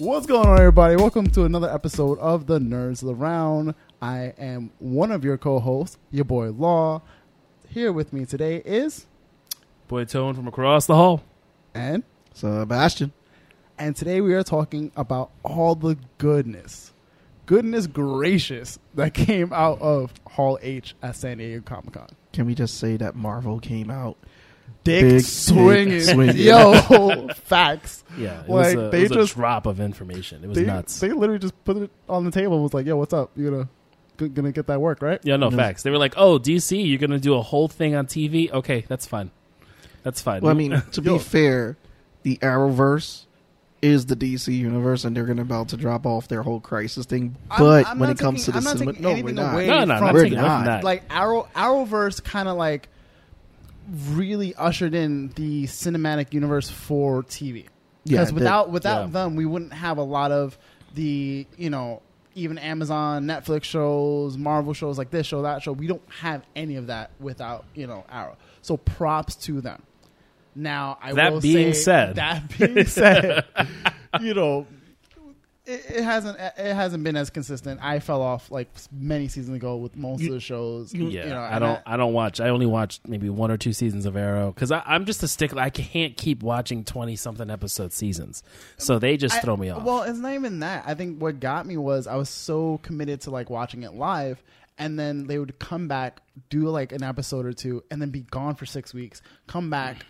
What's going on, everybody? Welcome to another episode of the Nerds of the Round. I am one of your co-hosts, your boy Law. Here with me today is Boy Tone from across the hall. and Sebastian. and today we are talking about all the goodness, goodness gracious that came out of Hall H at San Diego Comic Con. Can we just say that Marvel came out? Dick Big dick swinging, swinging. yo, facts. Yeah, it Like, was, a, they it was just- a drop of information. It was They, nuts. they literally just put it on the table. and Was like, yo, what's up? You gonna gonna get that work right? yeah, no It was- facts. They were like, "Oh, DC, you're gonna do a whole thing on TV? Okay, that's fine. That's fine." Well, I mean, to be fair, the Arrowverse is the DC universe, and they're going to about to drop off their whole crisis thing. I'm- But I'm when not it comes taking- to I'm the not cinema, taking no, we're anything not. away no, no, from- not We're taking from not. that. like Arrow Arrowverse kind of like really ushered in the cinematic universe for TV. Yeah, Because the- without without yeah. them, we wouldn't have a lot of the you know even Amazon, Netflix shows, Marvel shows like this show, that show. We don't have any of that without you know Arrow. So props to them. Now, I That being say- said. that being said, you know, it, it hasn't it hasn't been as consistent. I fell off like many seasons ago with most of the shows. yeah, you know, I don't. I, don't watch. I only watched maybe one or two seasons of Arrow because I'm just a stickler. I can't keep watching twenty something episode seasons, so they just I- throw me off. Well, it's not even that. I think what got me was I was so committed to like watching it live, and then they would come back, do like an episode or two, and then be gone for six weeks. Come back,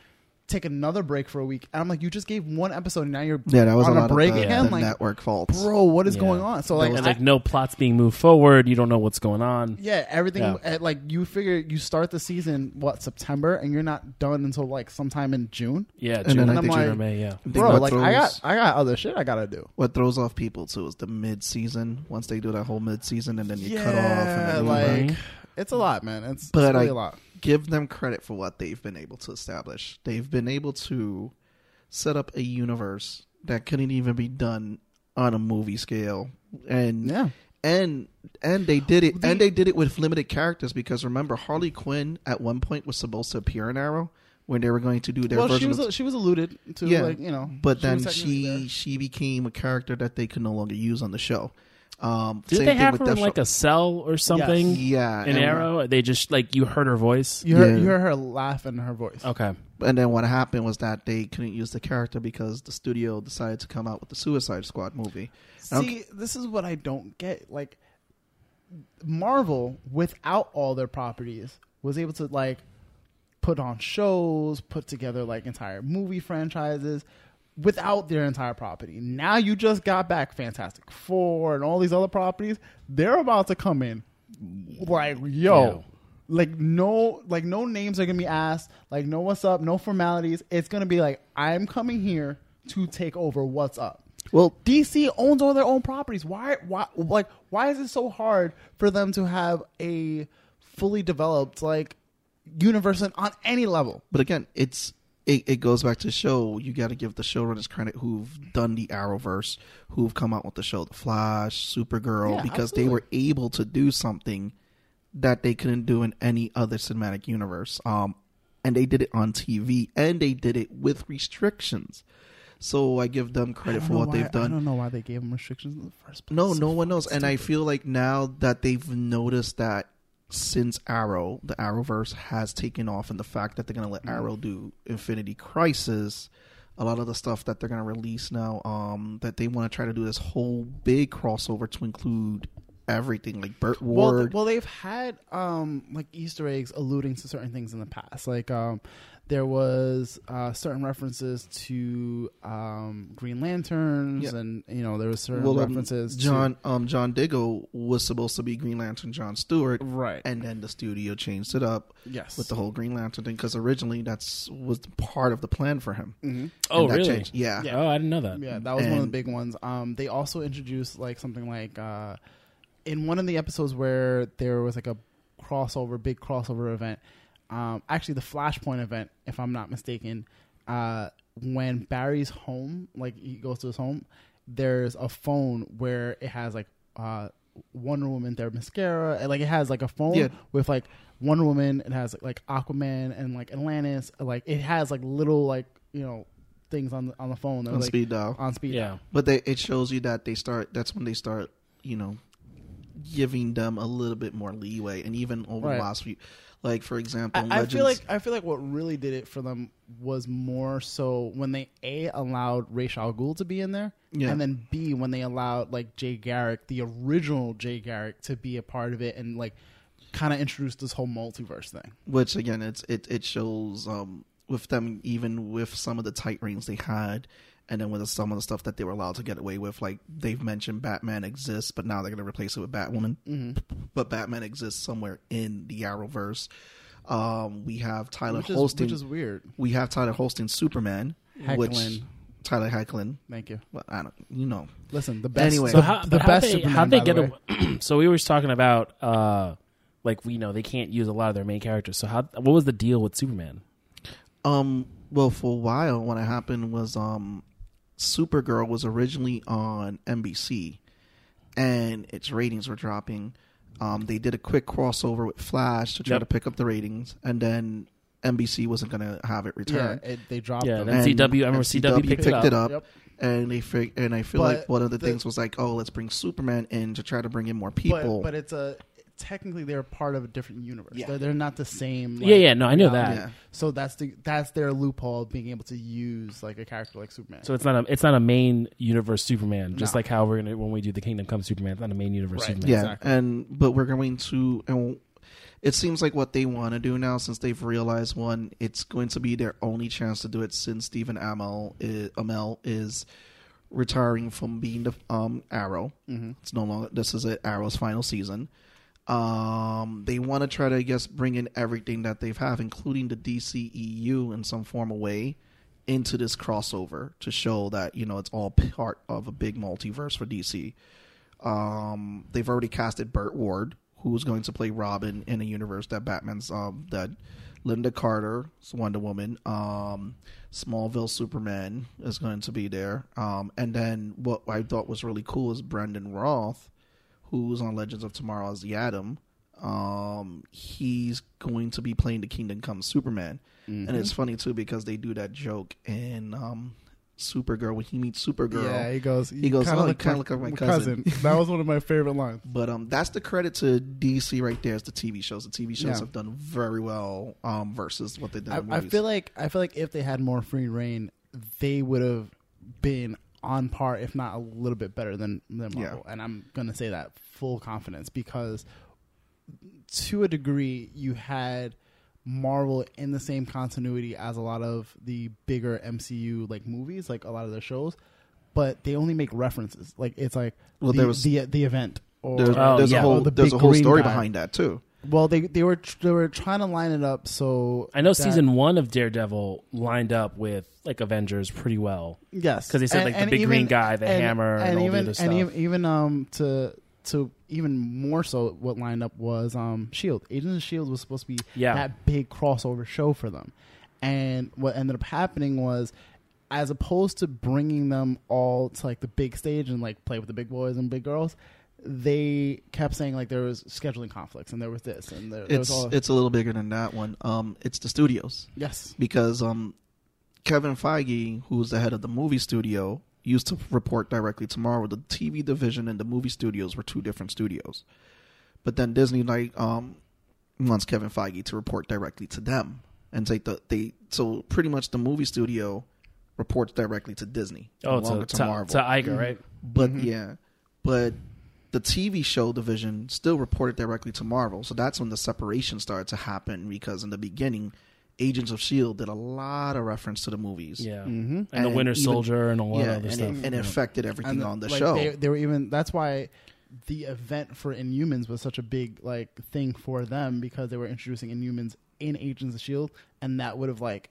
take another break for a week, and I'm like, you just gave one episode, and now you're Yeah, that was on a a, lot break of the, again. the like, network faults. bro, what is Yeah. going on? So like, like, I- like no plots being moved forward. You don't know what's going on. Yeah, everything Yeah. uh, like you figure you start the season what September and you're not done until like sometime in June. Yeah, And June, then I June think- or May. Yeah, I think Bro, what like I throws- got I got other shit I gotta do. what throws off people too is the mid-season. Once they do that whole mid-season, and then you yeah, cut off, and then you like like, it's a lot, man. It's, But it's really I- a lot. Give them credit for what they've been able to establish. They've been able to set up a universe that couldn't even be done on a movie scale, and Yeah, and and they did it The- and they did it with limited characters because remember Harley Quinn at one point was supposed to appear in Arrow when they were going to do their well, she version was of she was alluded to, Yeah, like you know, but she then she she became a character that they could no longer use on the show. Um, did same they thing have with her in Deathstroke. like a cell or something? yeah in and, Arrow, they just like you heard her voice. you heard Yeah. you heard her laugh and her voice. Okay, And then what happened was that they couldn't use the character because the studio decided to come out with the Suicide Squad movie. See, this is what I don't get. Like Marvel, without all their properties, was able to like put on shows, put together like entire movie franchises without their entire property. Now you just got back Fantastic Four and all these other properties. They're about to come in like yo. Yeah. Like no, like no names are gonna be asked. Like no, what's up? No formalities. It's gonna be like I'm coming here to take over. What's up? Well, DC owns all their own properties. Why? Why? Like, why is it so hard for them to have a fully developed like universe on- on any level? but again, it's it, it goes back to show you got to give the showrunners credit who've done the Arrowverse, who've come out with the show, The Flash, Supergirl, Yeah, because absolutely. they were able to do something that they couldn't do in any other cinematic universe. Um, and they did it on TV, and they did it with restrictions. So I give them credit for what why- they've done. I don't know why they gave them restrictions in the first place. No, no one knows. fucking And I feel like now that they've noticed that since Arrow, the Arrowverse has taken off, and the fact that they're going to let Arrow do Infinity Crisis, a lot of the stuff that they're going to release now, um, that they want to try to do this whole big crossover to include everything, like Burt Well, Ward. th- well, they've had um like Easter eggs alluding to certain things in the past. Like um, there was uh, certain references to um Green Lanterns, Yeah. and you know there was certain well, um, references. John, um, John Diggle was supposed to be Green Lantern John Stewart, right? and then the studio changed it up yes, with the whole Green Lantern thing because originally that's was part of the plan for him. hmm Oh, that really? changed. Yeah. Yeah. Oh, I didn't know that. Yeah, that was one of the big ones. Um, they also introduced like something like uh, in one of the episodes where there was like a crossover, big crossover event. Um, actually, the Flashpoint event, if I'm not mistaken, uh, when Barry's home, like he goes to his home, there's a phone where it has like uh, Wonder Woman, Themyscira, and like it has like a phone Yeah. with like Wonder Woman, it has like Aquaman and like Atlantis, like it has like little like you know things on the, on the phone. They're on like speed dial. on speed. Yeah. But they, it shows you that they start. That's when they start, you know, giving them a little bit more leeway, and even over Right. the last few, like for example, I, I feel like I feel like what really did it for them was more so when they a allowed Ra's al Ghul to be in there, Yeah. and then b when they allowed like Jay Garrick, the original Jay Garrick, to be a part of it and like kind of introduced this whole multiverse thing. which again, it's it it shows um with them even with some of the tight reins they had. And then with some of the stuff that they were allowed to get away with, like they've mentioned, Batman exists, but now they're going to replace it with Batwoman. Mm-hmm. But Batman exists somewhere in the Arrowverse. Um, we have Tyler Which is, Holston. which is weird. we have Tyler Holston Superman, which Tyler Hoechlin. Thank you. Well, I don't, you know, Listen, the best. Anyway. the, So how, the how best they, Superman. how'd they by get the way. a, so we were just talking about uh like we you know they can't use a lot of their main characters. So how what was the deal with Superman? Um, well, for a while, what happened was um, Supergirl was originally on NBC, and its ratings were dropping. Um, they did a quick crossover with Flash to try Yep. to pick up the ratings, and then NBC wasn't going to have it Yeah, return. it, they dropped Yeah, them. And- CW I remember and CW picked, it up. Yep. And they fig- and I feel But like one of the, the- things was like, oh, let's bring Superman in to try to bring in more But, people. but it's a technically they're part of a different universe. Yeah. They're, they're not the same. Yeah, yeah, no, I know that. yeah. So that's the that's their loophole of being able to use like a character like Superman. So it's not a it's not a main universe Superman, just No. like how we're gonna when we do the Kingdom Come Superman, it's not a main universe Right. Superman. Yeah, Exactly. and but we're going to, and it seems like what they want to do now, since they've realized one, it's going to be their only chance to do it since Stephen Amell is, Amell is retiring from being the um, Arrow. Mhm. It's no longer this is it Arrow's final season. Um, they want to try to, I guess, bring in everything that they've have, including the DCEU in some form of way, into this crossover to show that you know it's all part of a big multiverse for DC. Um, they've already casted Burt Ward, who's going to play Robin in a universe that Batman's um that Lynda Carter, Wonder Woman, um, Smallville Superman is going to be there. Um, and then what I thought was really cool is Brandon Routh, who's on Legends of Tomorrow as the Atom. Um, he's going to be playing the Kingdom Come Superman, and it's funny too because they do that joke in um, Supergirl when he meets Supergirl. Yeah, he goes. He goes, kinda "Oh, you kinda like look like my cousin." that was one of my favorite lines. But um, that's the credit to DC right there. Is the TV shows. The TV shows Yeah. have done very well um, versus what they did. I, in the I feel like I feel like if they had more free reign, they would have been on par, if not a little bit better than than Marvel. And I'm gonna say that full confidence because to a degree you had Marvel in the same continuity as a lot of the bigger MCU like movies, like a lot of the shows, but they only make references. Like it's like Well, the, there was- the the event or there's, Oh, there's yeah. a whole Oh, the there's a whole story guy. behind that too. Well they they were they were trying to line it up so I know that- season one of Daredevil lined up with like Avengers pretty well. Yes, because they said, like, the big green guy, the hammer, and all the even other stuff. and even, even um to to even more so, what lined up was um Shield. Agents of Shield was supposed to be Yeah. that big crossover show for them, and what ended up happening was. As opposed to bringing them all to like the big stage and like play with the big boys and big girls, they kept saying like there was scheduling conflicts and there was this and there, there was It's all it's a little bigger than that one. Um, it's the studios yes because um, Kevin Feige, who's the head of the movie studio, used to report directly to Marvel. The TV division and the movie studios were two different studios, but then Disney like um wants Kevin Feige to report directly to them and take the they so pretty much the movie studio reports directly to Disney, Oh, longer to, to, Marvel. to Iger, right? But Mhm. yeah, but the TV show division still reported directly to Marvel. So that's when the separation started to happen because in the beginning, Agents of Shield did a lot of reference to the movies. Yeah, mm-hmm. and, the Winter even- Soldier and a lot yeah, of other and, stuff. it, and it affected everything And, on the like, show. They, they were even that's why the event for Inhumans was such a big like thing for them because they were introducing Inhumans in Agents of Shield, and that would have like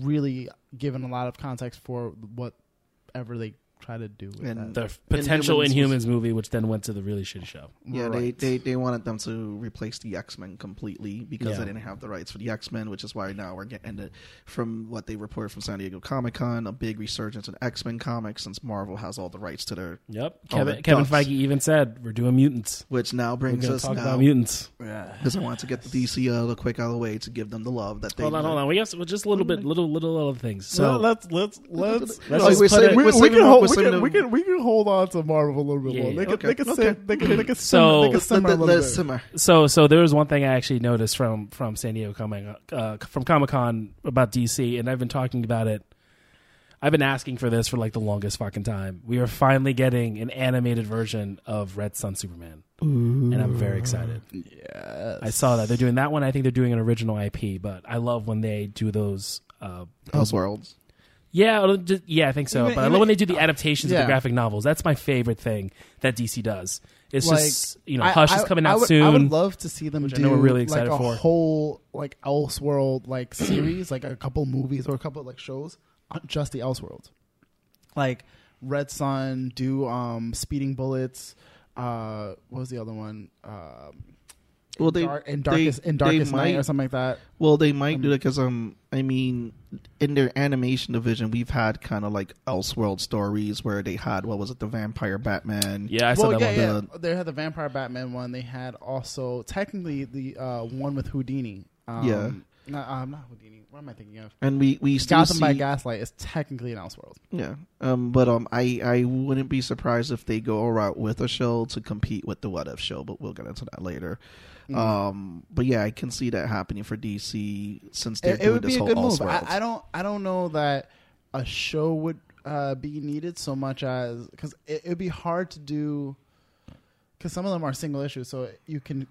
really given a lot of context for whatever they try to do with And that. The potential Inhumans Inhumans movie, which then went to the really shitty show. Yeah, Right. they, they they wanted them to replace the X Men completely because Yeah. they didn't have the rights for the X Men, which is why now we're getting it from what they reported from San Diego Comic Con, a big resurgence in X Men comics since Marvel has all the rights to their. Yep. Kevin, the Kevin. Feige even said we're doing mutants. Which now We're brings us talk now about mutants. yeah. because I want to get the DC out of the quick out of the way to give them the love that they. Hold on, hold on. We have some- just a little bit, little, little other things. So So let's let's let's. Let's just we're put saving- it- we, we're we can hold we're we saving can, we can we can hold on to Marvel a little bit Yeah, more. They can Okay, they can okay. sit they can they can So- simmer, they can Let, simmer a let, little let bit. simmer. So, so there was one thing I actually noticed from from San Diego coming uh, from Comic Con about DC, and I've been talking about it. I've been asking for this for like the longest fucking time. We are finally getting an animated version of Red Sun Superman, and I'm very excited. Yes. I saw that they're doing that one. I think they're doing an original IP, but I love when they do those. Uh, Elseworlds. Yeah, just- yeah, I think so. Even- but I love when they do the adaptations of yeah. the graphic novels. That's my favorite thing that DC does. It's Like, just you know, I- Hush I- is coming I out would, soon. I would love to see them which I do know we're really excited like a for. whole like Elseworld like series, like a couple movies or a couple like shows on just the Elseworld. Like Red Sun, do um Speeding Bullets. Uh, what was the other one? Um, Well, they Dark, in they- darkest in they darkest night or something like that. Well, they might do Um, it because um, I mean, in their animation division, we've had kind of like Elseworld stories where they had what was it, the Vampire Batman. yeah, I saw well, that yeah, one. yeah. They had the Vampire Batman one. They had also technically the uh, one with Houdini. Um, Yeah. Not, um, not Houdini. What am I thinking of? And we we still Gotham see, by Gaslight is technically an Elseworld. yeah. Um, but um, I I wouldn't be surprised if they go a route with a show to compete with the What If show, but we'll get into that later. Mm. Um, but yeah, I can see that happening for DC since they're it, it doing would this be a whole good move. I, I don't. I don't know that a show would uh, be needed so much as because it would be hard to do. Because some of them are single issues, so you can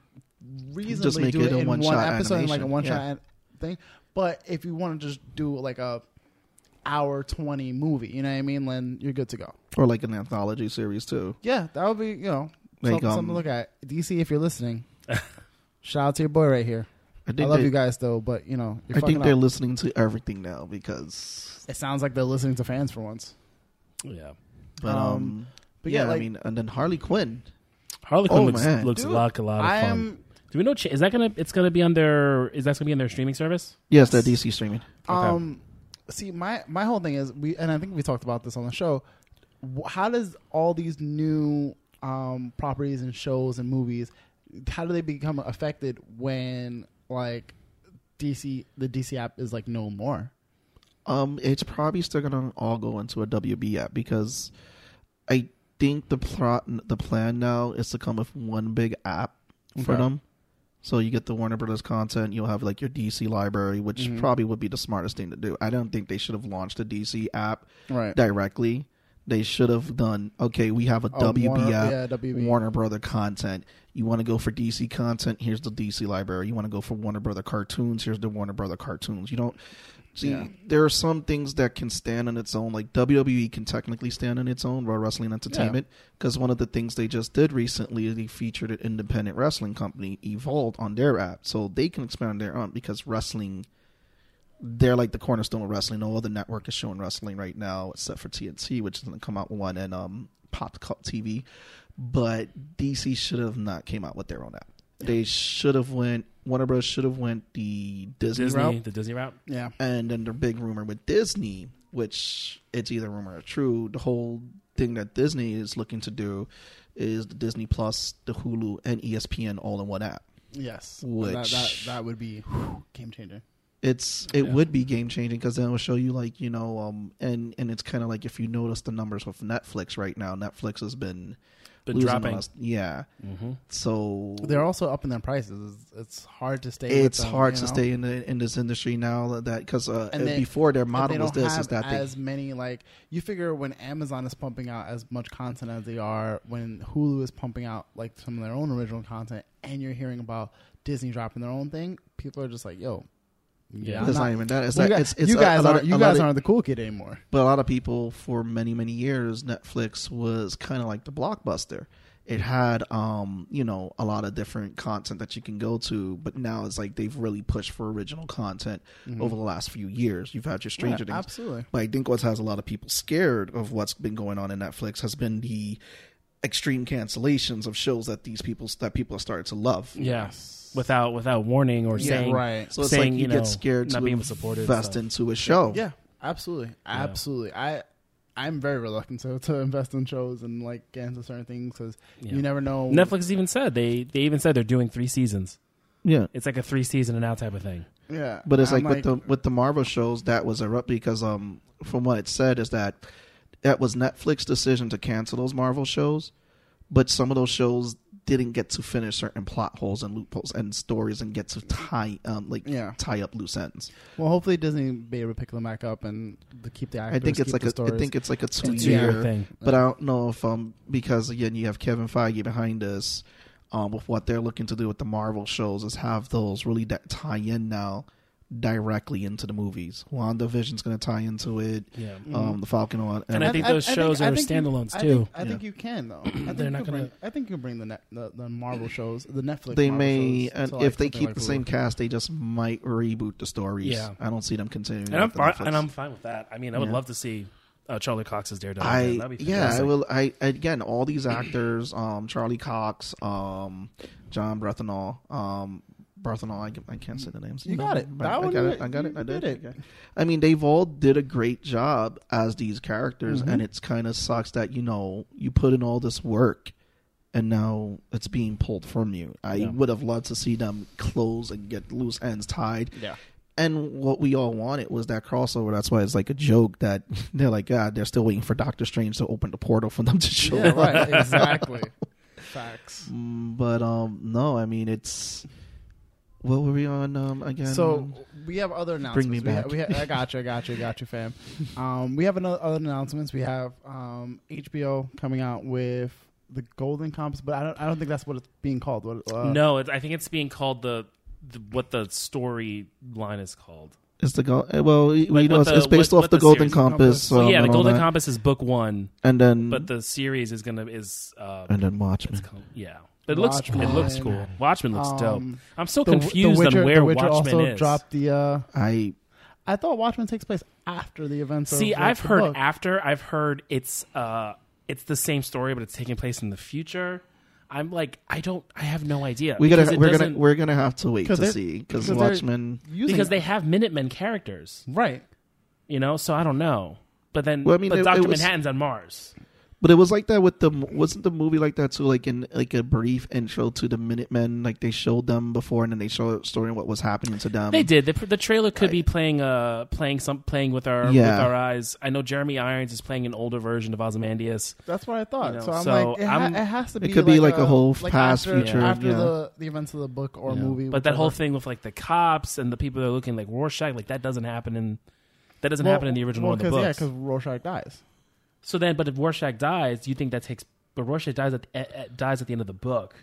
reasonably make do it it in one one-shot episode, in like a one shot Yeah. thing. But if you want to just do like a hour twenty movie, you know what I mean, then you're good to go. or like an anthology series too. Yeah, that would be you know Like, something, something um, to look at. DC, if you're listening, shout out to your boy right here. I I love they, you guys though, but you know you're I think they're up. listening to everything now because, It sounds like they're listening to fans for once. Yeah, but Um, um, but yeah, yeah, like- I mean, and then Harley Quinn. Harley Quinn Oh, looks, man. looks Dude, like a lot of I fun. am Do we know? Is that gonna? It's gonna be on their. Is that gonna be on their streaming service? Yes, they're DC streaming. Okay. Um, see, my my whole thing is we, and I think we talked about this on the show. How does all these new um properties and shows and movies, how do they become affected when like DC the DC app is like no more? Um, it's probably still gonna all go into a WB app because I think the plot, the plan now is to come with one big app for Okay. them. So you get the Warner Brothers content. You'll have like your DC library, which Mhm. probably would be the smartest thing to do. I don't think they should have launched a DC app Right. directly. They should have done okay. We have a Oh, WB Warner- app. yeah, WB. Warner Brother content. You want to go for DC content? Here's the DC library. You want to go for Warner Brother cartoons? Here's the Warner Brother cartoons. You don't see. Yeah. There are some things that can stand on its own. Like WWE can technically stand on its own. Raw Wrestling Entertainment, because one of the things they just did recently, is they featured an independent wrestling company, Evolved, on their app, so they can expand on their own because wrestling. They're like the cornerstone of wrestling. No other network is showing wrestling right now except for TNT, which is going to come out one and um Pop Cup TV but DC should have not came out with their own app. They should have went. Warner Bros. should have went the Disney, Disney, route, the Disney route. Yeah. and then the big rumor with Disney, which it's either rumor or true. The whole thing that Disney is looking to do is the Disney Plus, the Hulu, and ESPN all in one app. Yes. Which- that, that that would be game changer. It's it Yeah. would be game changing because then it will show you like you know um and and it's kind of like if you notice the numbers with Netflix right now, Netflix has been Been losing dropping. us. Yeah, Mm-hmm. so They're also upping their prices. It's, it's hard to stay. it's them, hard to know? stay in the, in this industry now that because uh, before their model they was this is that they as many like you figure when Amazon is pumping out as much content as they are, when Hulu is pumping out like some of their own original content, and you're hearing about Disney dropping their own thing, people are just like, "Yo, Yeah. I'm it's not, even that it's you that guys, it's, it's you guys a lot aren't of- you guys of- aren't the cool kid anymore." but a lot of people for many many years Netflix was kind of like the blockbuster It had, um, you know, a lot of different content that you can go to, but now it's like they've really pushed for original content over the last few years. You've had your Stranger Mm-hmm. Yeah, Things, absolutely. but I think what has a lot of people scared of what's been going on in Netflix has been the extreme cancellations of shows that these people that people have started to love. Yeah, without without warning or Yeah, saying right. So it's saying, like you, know, get scared not to being supported. invest so. into a show. Yeah, absolutely, absolutely. I I'm very reluctant to, to invest in shows and like get into certain things because Yeah. you never know. Netflix even said they they even said they're doing three seasons. yeah. It's like a three season and out type of thing. Yeah, But it's I'm like, with the with the Marvel shows that was erupt because um from what it said is that that was Netflix decision to cancel those Marvel shows, but some of those shows didn't get to finish certain plot holes and loopholes and stories and get to tie um like Yeah. tie up loose ends. well, hopefully Disney will be able to pick them back up and to keep the actors. I think it's like the a stories. I think it's like a two It's a two-year year thing. But I don't know if um because again you have Kevin Feige behind us, um with what they're looking to do with the Marvel shows is have those really that tie in now directly into the movies. WandaVision's going to tie into it. Yeah. Um, the Falcon one, And I think those shows I are think you- standalones, I too. think, I think you can though. I think They're you not could gonna- Bring, I think you can bring the, net, the the Marvel shows, the Netflix. they Marvel may, shows and to, like, if they something keep like the Hulu. same cast, they just might reboot the stories. Yeah. I don't see them continuing. And I'm with the fine, Netflix. and I'm fine with that. I mean, I would love to see uh, Charlie Cox's Daredevil. I. That'd be yeah, I fantastic. will. I again, all these actors, um, Charlie Cox, um, John Brethenall, um, Brethenall. I, I can't say the names. You got it. I one got it. I got it. I did did it. Okay. I mean, they've all did a great job as these characters, Mhm. and it's kind of sucks that you know you put in all this work. And now it's being pulled from you. I Yeah. would have loved to see them close and get loose ends tied. Yeah. And what we all wanted was that crossover. That's why it's like a joke that they're like, God, they're still waiting for Doctor Strange to open the portal for them to show Yeah, up. right. Exactly. Facts. Mm, But um, no, I mean it's. What were we on um again? So we have other announcements. Bring me We ha- back. We ha- I got you. I got you. I got you, fam. Um, we have another other announcements. We have um, HBO coming out with the Golden Compass, but I don't. I don't think that's what it's being called. What, uh, no, it, I think it's being called the, the what the story line is called. it's the go- uh, well, we Like know it's, the- it's based what- off what the, the Golden series Compass. Compass- Well, um, yeah, the Golden. Compass is book one, and then but the series is gonna is uh, and then it's Watchmen. called, yeah. It looks it looks cool. Watchmen looks dope. Um, I'm so The- confused the Witcher, on where the Witcher Watchmen also is. dropped the. Uh, I I thought Watchmen takes place after the events. See, of the, I've the heard book. after. I've heard it's uh it's the same story, but it's taking place in the future. I'm like, I don't, I have no idea. we Because gotta it we're gonna doesn't- we're gonna have to wait 'Cause to they're- see because because they're- Watchmen. Using because it. they have Minutemen characters, right. you know. So I don't know. But then, Well, I mean, but it- Doctor was- Manhattan's on Mars. But it was like that with the wasn't the movie like that too? Like in like a brief intro to the Minutemen, like they showed them before, and then they showed a story of what was happening to them. They did. The, the trailer could be playing, uh, playing some, playing with our, Yeah. with our eyes. I know Jeremy Irons is playing an older version of Ozymandias. That's what I thought. You know, so I'm so like, it, ha- I'm- it has to be. It could be like a whole like past, after, future, after yeah. the the events of the book or you know. movie. But that whole thing with like the cops and the people that are looking like Rorschach, like that doesn't happen in that doesn't Well, happen in the original well, one of the 'cause, Yeah, because Rorschach dies. So then, but if Rorschach dies, you think that takes? But Rorschach dies at, at, at dies at the end of the book.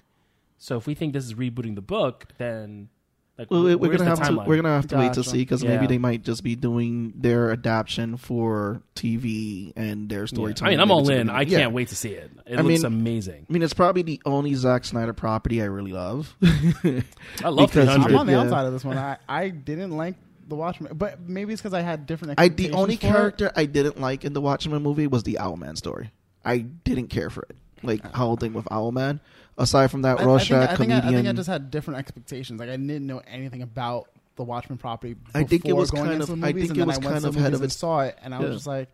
So if we think this is rebooting the book, then like Well, we- we're gonna the have to we're gonna have to wait to see because Yeah. maybe they might just be doing their adaptation for TV and their Yeah. storytelling. I mean, I'm all in. gonna I can't yeah. wait to see it. It I looks mean- amazing. I mean, it's probably the only Zack Snyder property I really love. I love because 300. I'm on the yeah. outside of this one. I, I didn't like the Watchmen, but maybe it's because I had different. I the only for it. character I didn't like in the Watchmen movie was the Owlman story. I didn't care for it. Like oh. the whole thing with Owlman. Aside from that, I, I, Rorschach think, I, think I, I think I just had different expectations. Like I didn't know anything about the Watchmen property. I think it was going kind into of- the I think it was kind of the ahead movies of and its- saw it, and I was just like,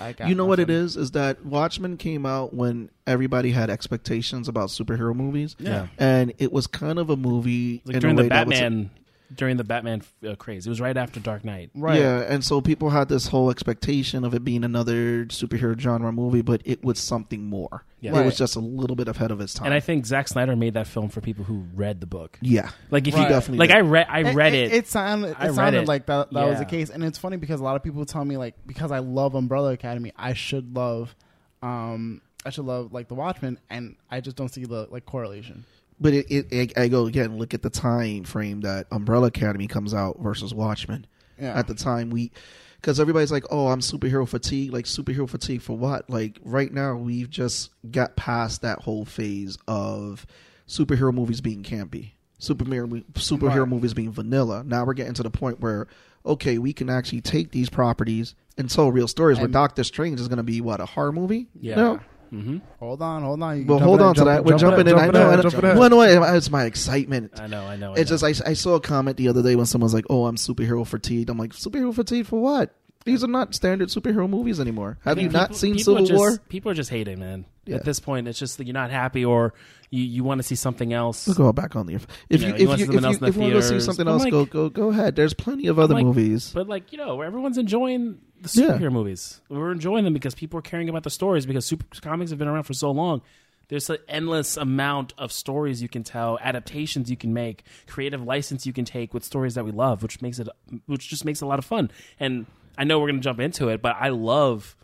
I got you know what it is? is? Is that Watchmen came out when everybody had expectations about superhero movies, Yeah. and it was kind of a movie Like in during a the way that was Batman, during the Batman uh, craze. It was right after Dark Knight. Right. Yeah, and so people had this whole expectation of it being another superhero genre movie, but it was something more. Yeah. It was just a little bit ahead of its time. And I think Zack Snyder made that film for people who read the book. yeah, Like if Right. you definitely like, did. I read, I read it. It, sounded, it I sounded it. like that. That was the case, and it's funny because a lot of people tell me like because I love Umbrella Academy, I should love, um, I should love like the Watchmen, and I just don't see the like correlation. But it, it, I I go again. Look at the time frame that Umbrella Academy comes out versus Watchmen. Yeah. at the time. We because everybody's like, "Oh, I'm superhero fatigue." Like superhero fatigue for what? Like right now, we've just got past that whole phase of superhero movies being campy, superhero superhero Right. movies being vanilla. Now we're getting to the point where okay, we can actually take these properties and tell real stories. where Doctor Strange is going to be what a horror movie? Yeah. No? Hmm Hold on, hold on. You Well, hold on to that. We're jumping in. I jumping know. I know. jumping. Well, no, it's my excitement. I know, I know. I It's know. just I, I saw a comment the other day when someone's like, "Oh, I'm superhero fatigued." I'm like, "Superhero fatigued for what? These are not standard superhero movies anymore. I Have think you not seen people are Civil just, War? People are just hating, man. Yeah. At this point, it's just that you're not happy, or you, you want to see something else. We'll go back on the. If You you know, if you you want if something you, else in the if you want to see something I'm else, like- go go go ahead. There's plenty of other like- movies. But like you know, everyone's enjoying the Yeah. superhero movies. We're enjoying them because people are caring about the stories. Because super comics have been around for so long. There's an endless amount of stories you can tell, adaptations you can make, creative license you can take with stories that we love, which makes it, which just makes it a lot of fun. And I know we're going to jump into it, but I love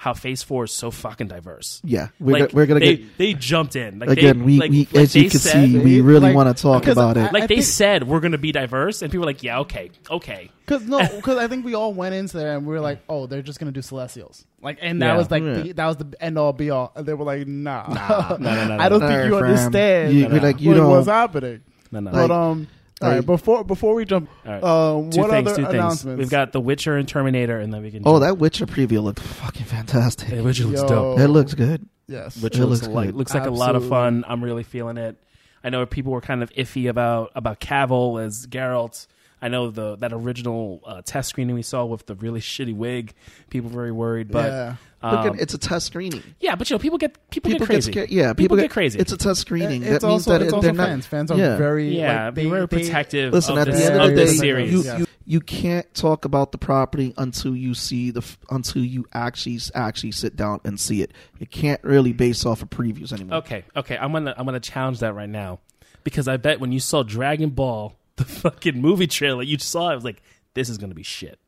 how Phase Four is so fucking diverse. Yeah, we're like go- we're gonna they, get they jumped in like again. They, we, like, we like as you can said, see, we really like- want to talk because about it. I- like they think- said we're going to be diverse, and people were like, "Yeah, okay, okay." Cause no, because I think we all went into there and we were like, "Oh, they're just gonna do Celestials," like, and that Yeah. was like Yeah. the, that was the end all be all. And they were like, "Nah, Nah, no, no, no, I don't no. think you fam. understand You- No, no. like you what don't. was happening." No, no. But Like- um, all right, before before we jump, All right. um, two what things, other two things. announcements? We've got The Witcher and Terminator, and then we can. oh, jump. that Witcher preview looked fucking fantastic. The Witcher looks Yo. dope. It looks good. yes, Witcher It looks, looks like looks like a lot of fun. I'm really feeling it. I know people were kind of iffy about about Cavill as Geralt. I know the that original uh, test screening we saw with the really shitty wig. People were very worried, but yeah. um, it's a test screening. yeah, but you know, people get people, People get crazy. scared. Yeah, people, people, get crazy. It's a test screening. It's that means that it's it- also they're not. fans. Fans are Yeah. very yeah, like, be they, very they- protective. Listen, of at this, the end of the the day, series. you, Yeah. you you can't talk about the property until you see the until you actually actually sit down and see it. You can't really base off of previews anymore. Okay, okay. I'm gonna I'm gonna challenge that right now because I bet when you saw Dragon Ball, the fucking movie trailer, you saw it was like this is gonna be shit.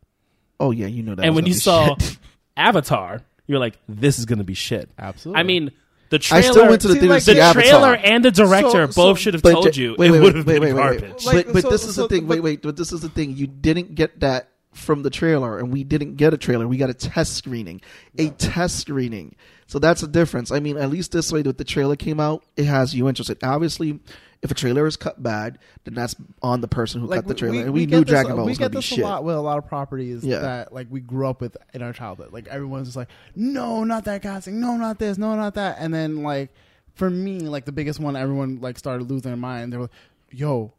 Oh yeah, you know that. and was when you be saw shit. Avatar, you're like this is gonna be shit. Absolutely. I mean, the trailer. I still went to the See, theater like, the Avatar. trailer and the director So- so- both should have told ju- you wait, it would have wait, been wait, wait, garbage. Like, but but so- this is so- the thing. but- wait, wait. But this is the thing. You didn't get that from the trailer, and we didn't get a trailer. We got a test screening, a test screening. So that's the difference. I mean, at least this way, that the trailer came out, it has you interested. Obviously, if a trailer is cut bad, then that's on the person who cut the trailer. and we, get knew this- Dragon Ball was going to be shit. We get this shit. a lot with a lot of properties Yeah. that like we grew up with in our childhood. Like everyone's just like, no, not that casting, no, not this, no, not that. And then like for me, like the biggest one, everyone like started losing their mind. They were like, yo.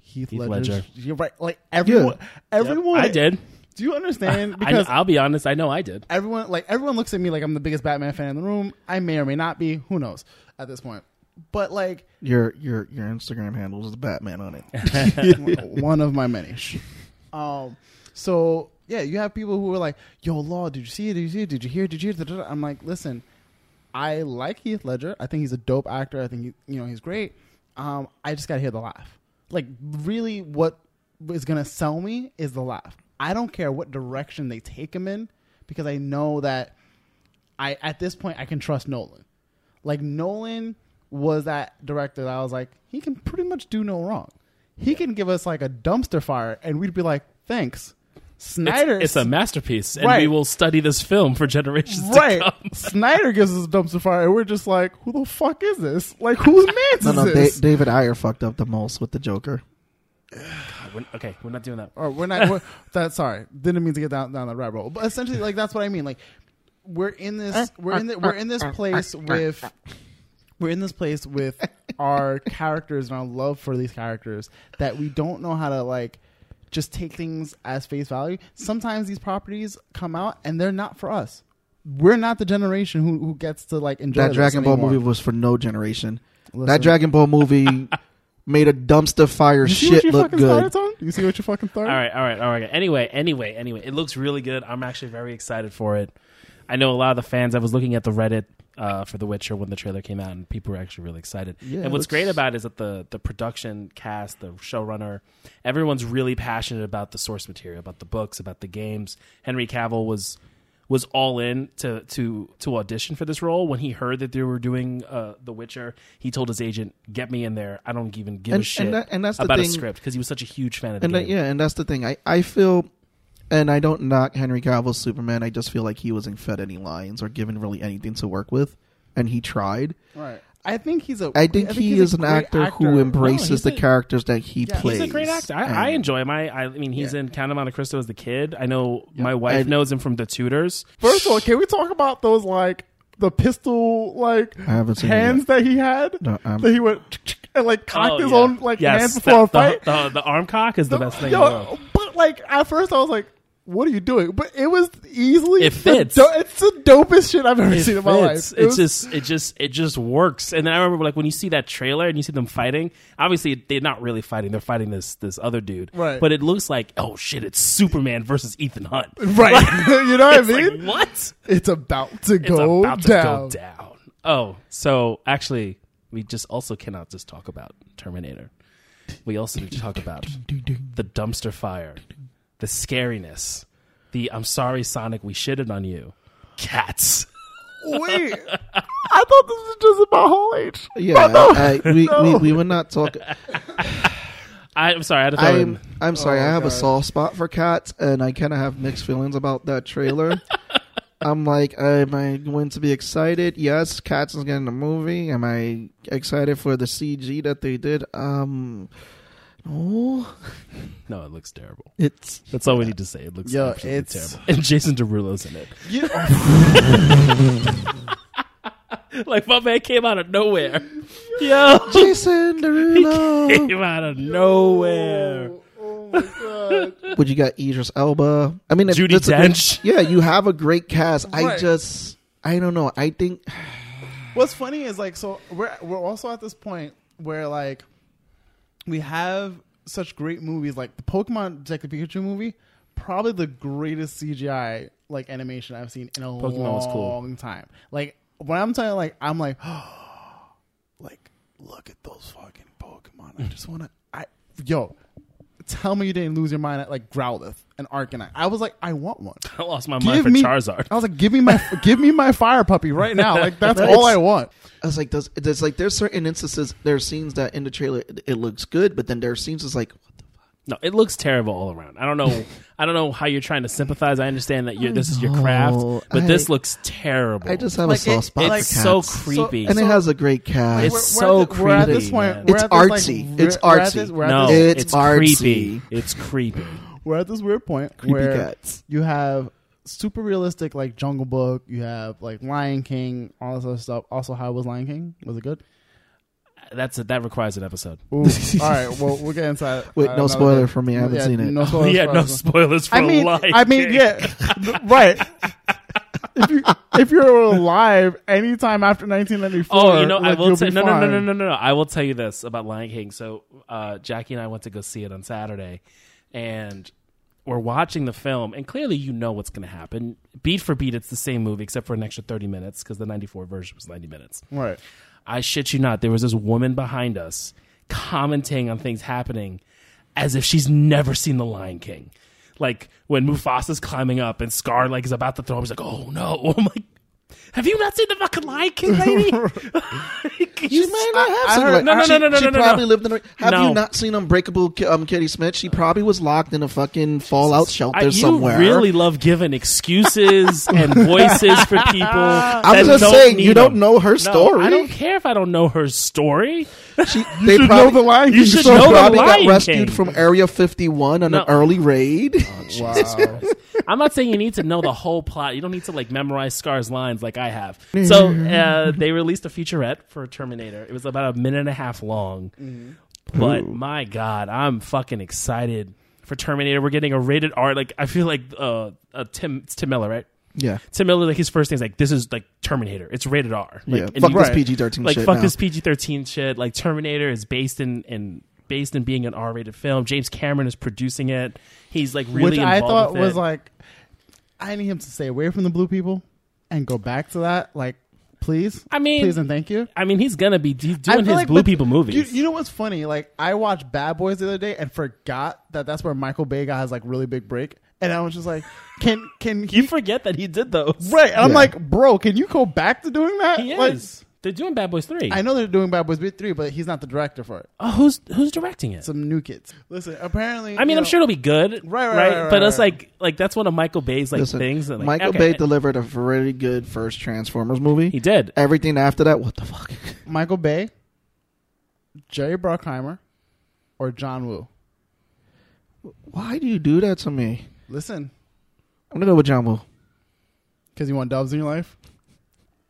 Heath, Heath Ledger's- Ledger. You're right. Like everyone, everyone. I did. Do you understand? Because I'll be honest. I know I did. everyone like everyone looks at me like I'm the biggest Batman fan in the room. I may or may not be. Who knows at this point? But like Your your your Instagram handle is the Batman on it. one of my many. Um, so yeah, you have people who are like, "Yo, Law, did you see it? Did you see it? Did you hear? it? Did you hear?" it?" I'm like, listen, I like Heath Ledger. I think he's a dope actor. I think he, you know he's great. Um, I just gotta hear the laugh. Like, really, what is gonna sell me is the laugh. I don't care what direction they take him in because I know that I at this point I can trust Nolan. Like Nolan was that director that I was like, he can pretty much do no wrong. He can give us like a dumpster fire and we'd be like, thanks. Snyder It's, it's a masterpiece, and Right. we will study this film for generations right. to come. Snyder gives us a dumpster fire and we're just like, who the fuck is this? Like whose man no, is no. Da- this? David Ayer fucked up the most with the Joker. We're- okay, we're not doing that. or we're not we're, that's sorry. Didn't mean to get down down the rabbit hole. But essentially like that's what I mean. Like we're in this we're in the, we're in this place with we're in this place with our characters and our love for these characters that we don't know how to like just take things as face value. Sometimes these properties come out and they're not for us. We're not the generation who, who gets to like enjoy That this Dragon Ball anymore. movie was for no generation. Listen. That Dragon Ball movie made a dumpster fire You see what shit you look fucking good. started, Tom? You see what you fucking started? All right, all right, all right. Anyway, anyway, anyway, it looks really good. I'm actually very excited for it. I know a lot of the fans. I was looking at the Reddit uh, for The Witcher when the trailer came out, and people were actually really excited. Yeah, and what's looks- great about it is that the the production cast, the showrunner, everyone's really passionate about the source material, about the books, about the games. Henry Cavill was was all in to to to audition for this role. When he heard that they were doing uh, The Witcher, he told his agent, "Get me in there. I don't even give And- a shit and that- and that's the about a thing- script because he was such a huge fan of the and game." that, yeah, and that's the thing. I I feel, and I don't knock Henry Cavill's Superman. I just feel like he wasn't fed any lines or given really anything to work with, and he tried. Right. I think he's a. I think, he he's a is an great actor, who embraces he's the a- characters that he Yeah, plays. He's a great actor. I, I enjoy him. I, I mean, he's Yeah. in Count of Monte Cristo as the kid. I know my wife And- knows him from The Tudors. First of all, can we talk about those like the pistol like I haven't seen it hands that he had? No, I'm- that he went and like oh, cocked Oh, his yeah. own like Yes, hands before a fight. The, the, the arm cock is the best thing. in the Yo, world. but like at first I was like, "What are you doing?" But it was easily It the fits. do- it's the dopest shit I've ever It seen in my fits. life. It It was- just, it just, it just works. And then I remember, like, when you see that trailer and you see them fighting. Obviously, they're not really fighting; they're fighting this this other dude. Right. But it looks like, oh shit, it's Superman versus Ethan Hunt. right. you know what I It's like, mean? what? it's about to It's go about to down. go down. Oh, so actually, we just also cannot just talk about Terminator. We also need to talk about the dumpster fire, the scariness, the I'm sorry, Sonic, we shitted on you. Cats. Wait, I thought this was just about Hall H. Yeah, no, I, I, we, no. we we would not talk. I, I'm sorry, I had to I'm. I'm sorry. Oh, I have a soft spot for cats, and I kind of have mixed feelings about that trailer. I'm like, am I going to be excited? Yes, cats is getting a movie. Am I excited for the CG that they did? Um, no, oh. No, it looks terrible. it's That's all we need to say. It looks Yo, absolutely it's- terrible. And Jason Derulo's in it. You- Like my man came out of nowhere. Yo, Jason Derulo. came out of nowhere. oh my god. but you got Idris Elba. I mean, Judi that's a great- Dench. yeah, you have a great cast. I Right. just, I don't know. I think What's funny is like so we're we're also at this point where like we have such great movies like the Pokemon Detective Pikachu movie, probably the greatest CGI like animation I've seen in a Pokemon was cool. long time. Like when I'm telling like I'm like like look at those fucking Pokemon. I just wanna I yo tell me you didn't lose your mind at like Growlithe and Arcanine. I was like, I want one. I lost my mind for me Charizard. I was like, give me my give me my fire puppy right now. Like that's Right. all I want. I was like, does there's like there's certain instances there are scenes that in the trailer it, it looks good, but then there are scenes that's like, No, it looks terrible all around. I don't know. I don't know how you're trying to sympathize. I understand that you're, this is your craft, know. but I- this looks terrible. I just have Like, a soft it- spot it's for so cats. creepy. and it has a great cast. It's so at, the- we're at this creepy, point. man. We're It's at this, like, artsy. we're- It's we're at artsy. this- we're at no, this- It's it's, artsy. creepy. It's creepy. we're at this weird point Creepy where cats. you have super realistic like Jungle Book. You have like Lion King, all this other stuff. Also, how was Lion King? Was it good? That's a, that requires an episode. Ooh. all right. Well, we'll get inside. uh, Wait, no spoiler day. for me. I haven't Yeah, seen it. No spoilers. yeah, for no spoilers for I mean, Lion I mean, yeah, right. if you if you're alive anytime after 1994, Oh, you know, I like, will you'll say no, no, no, no, no, no, no. I will tell you this about Lion King. So, uh, Jackie and I went to go see it on Saturday, and we're watching the film, and clearly, you know what's going to happen. Beat for beat, it's the same movie except for an extra thirty minutes because the '94 version was ninety minutes. Right. I shit you not. There was this woman behind us commenting on things happening as if she's never seen The Lion King. Like when Mufasa's climbing up and Scar like is about to throw him, he's like, "Oh no!" Oh I'm like, "Have you not seen the fucking Lion King, lady?" You may not have I seen heard- like, No, no, she, no, no, no, she no, no, probably no. lived in. A, have No. you not seen Unbreakable Ki- um, Kitty Smith? She probably was locked in a fucking fallout shelter I, you somewhere. really love giving excuses and voices for people. I'm that just don't saying need you don't know her No, story. I don't care if I don't know her story. She, they should probably, know the Lion You King should story. know the probably got rescued King. from Area 51 on No. an early raid. Wow. I'm not saying you need to know the whole plot. You don't need to like memorize Scar's lines like I have. So uh, they released a featurette for Terminator. It was about a minute and a half long. But my God, I'm fucking excited for Terminator. We're getting a rated R. Like I feel like uh, uh, Tim it's Tim Miller, right? yeah. Tim Miller, like his first thing is like, this is like Terminator. It's rated R. Like, yeah. and Fuck you- this PG 13 like shit. fuck now. this PG thirteen shit. Like Terminator is based in in based in being an R rated film. James Cameron is producing it. He's like really which I involved thought with was it. like, I need him to stay away from the blue people and go back to that. Like, please, I mean, please and thank you. I mean, he's gonna be he's doing his like- blue but people movies. You, you know what's funny? Like, I watched Bad Boys the other day and forgot that that's where Michael Bay got his like really big break. and I was just like, can can he? You forget that he did those. right? And I'm like, bro, can you go back to doing that? He Like, is. They're doing Bad Boys Three. I know they're doing Bad Boys Beat three, but he's not the director for it. oh, who's who's directing it? Some new kids. Listen, apparently, I mean, you I'm know- sure it'll be good, Right, right, right, but right, it's right. like like that's one of Michael Bay's like Listen, things. That, like, Michael okay, Bay delivered a really good first Transformers movie. He did. Everything after that, what the fuck? Michael Bay, Jerry Bruckheimer, or John Woo. Why do you do that to me? Listen, I'm gonna go with John Woo. because you want doves in your life.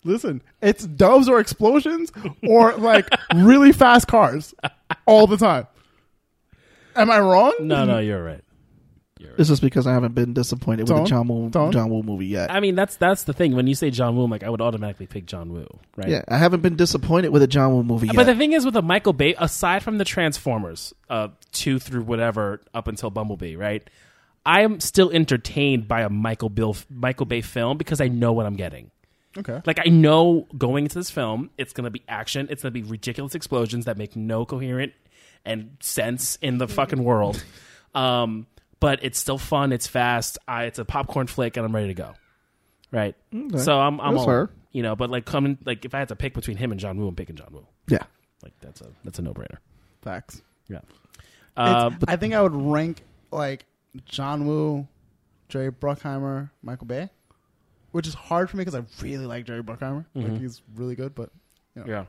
Listen, it's doves or explosions or like really fast cars all the time. Am I wrong? No, no, you're right. You're right. This is because I haven't been disappointed with Don't. the John Woo Don't. John Woo movie yet. I mean, that's that's the thing. When you say John Woo, I'm like, I would automatically pick John Woo, right? Yeah, I haven't been disappointed with a John Woo movie yet. But the thing is, with a Michael Bay, aside from the Transformers, uh, two through whatever up until Bumblebee, right? I am still entertained by a Michael Bill Michael Bay film because I know what I'm getting. Okay. Like I know going into this film, it's gonna be action. It's gonna be ridiculous explosions that make no coherent and sense in the fucking world. Um, but it's still fun. It's fast. I, it's a popcorn flick, and I'm ready to go. Right. Okay. So I'm I'm all, fair. you know. But like coming like if I had to pick between him and John Woo, I'm picking John Woo. yeah, Like that's a that's a no brainer. Facts. Yeah. Uh, but I think I would rank like John Woo, Jerry Bruckheimer, Michael Bay, which is hard for me because I really like Jerry Bruckheimer. Like Mhm. he's really good, but yeah.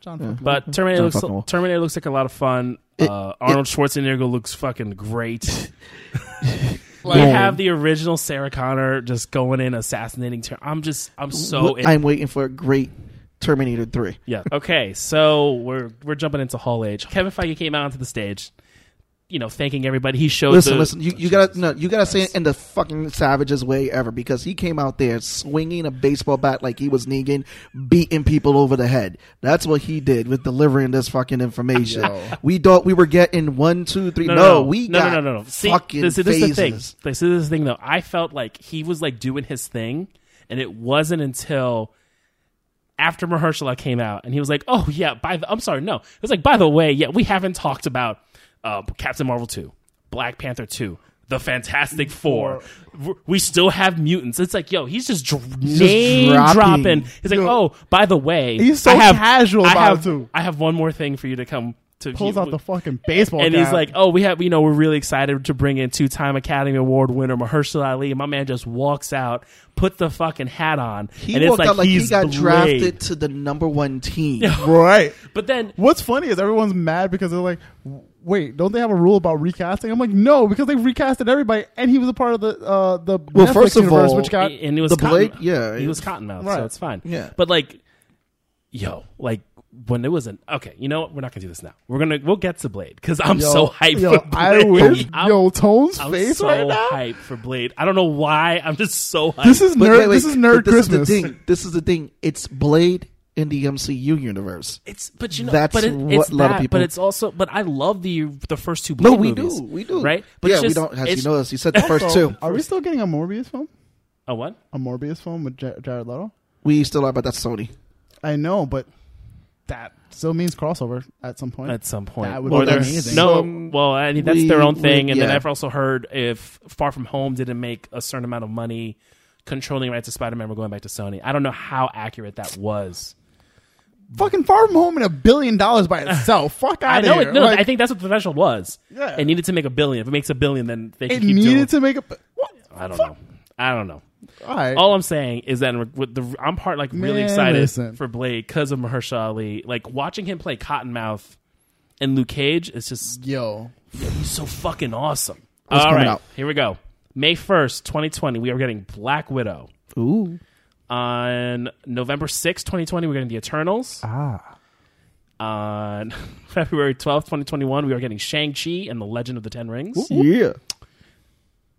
John. Yeah. But Terminator John looks fucking Terminator looks like a lot of fun. It- uh, Arnold Schwarzenegger looks fucking great. we Like- have the original Sarah Connor just going in assassinating. Ter- I'm just I'm so in- I'm waiting for a great Terminator Three. yeah. Okay, so we're we're jumping into Hall H. Kevin Feige came out onto the stage, you know, thanking everybody. He showed. Listen, the- listen. You, you gotta no. You gotta say it in the fucking savagest way ever because he came out there swinging a baseball bat like he was Negan, beating people over the head. That's what he did with delivering this fucking information. Yo. We thought we were getting one, two, three. No, No, no, no, we no, got no, no, no, no. See, fucking this, this is the thing. This is the thing, though. I felt like he was like doing his thing, and it wasn't until after Mahershala came out, and he was like, "Oh yeah, by the, I'm sorry, no." It was like, by the way, yeah, we haven't talked about uh, Captain Marvel two, Black Panther two. The Fantastic Four. We still have mutants. It's like, yo, he's just dr- name dropping. dropping. He's like, Yo. oh, by the way, He's so I have, casual I have. I have one more thing for you to come to. pulls out the fucking baseball. and he's like, "Oh, we have, you know, we're really excited to bring in two-time Academy Award winner Mahershala Ali." And my man just walks out, put the fucking hat on, He and it's like out like he's he got Blade. drafted to the number one team. right. But then, What's funny is everyone's mad because they're like, "Wait, don't they have a rule about recasting?" I'm like, "No, because they recasted everybody, and he was a part of the uh, the Well, Netflix first of universe, all, which got and he was the cotton, Blade, yeah, he was Cottonmouth, so it's fine. Yeah. but like, yo, like when it was an okay, you know what? We're not gonna do this now. We're gonna we'll get to Blade because I'm Yo, so hyped. Yo, for Blade. I wish. I'm, yo, Tone's I'm face so right now. hyped for Blade. I don't know why. I'm just so hyped. This is But nerd. wait, wait, this is nerd this Christmas. Is the thing. This is the thing. It's Blade in the MCU universe. It's but you know That's but it, what a lot of people- but it's also but I love the the first two Blade No, we movies, do. We do. right? But it's yeah, we don't. As you it's- noticed, you said the first So, two. Are we still getting a Morbius film? A what? A Morbius film with Jared Leto? We still are, but that's Sony. I know, but that still means crossover at some point. At some point, That would Or be there's- amazing. No, well, I mean that's we- their own we- thing. and then. I've also heard if Far From Home didn't make a certain amount of money, controlling rights to Spider Man were going back to Sony. I don't know how accurate that was. Fucking Far From Home and a billion dollars by itself. Fuck I out know of here. it. No, Like, I think that's what the threshold was. Yeah. it needed to make a billion. If it makes a billion, then they it can keep needed doing. to make a. What? I don't know. I don't know. All right. All I'm saying is that with the I'm part like really Man, excited listen. for Blade because of Mahershala Ali. Like watching him play Cottonmouth and Luke Cage is just Yo. he's so fucking awesome. What's All coming right, out? here we go. May 1st, 2020, we are getting Black Widow. Ooh. On November 6th, 2020, we're getting The Eternals. Ah. On February 12th, 2021, we are getting Shang-Chi and the Legend of the Ten Rings. Yeah.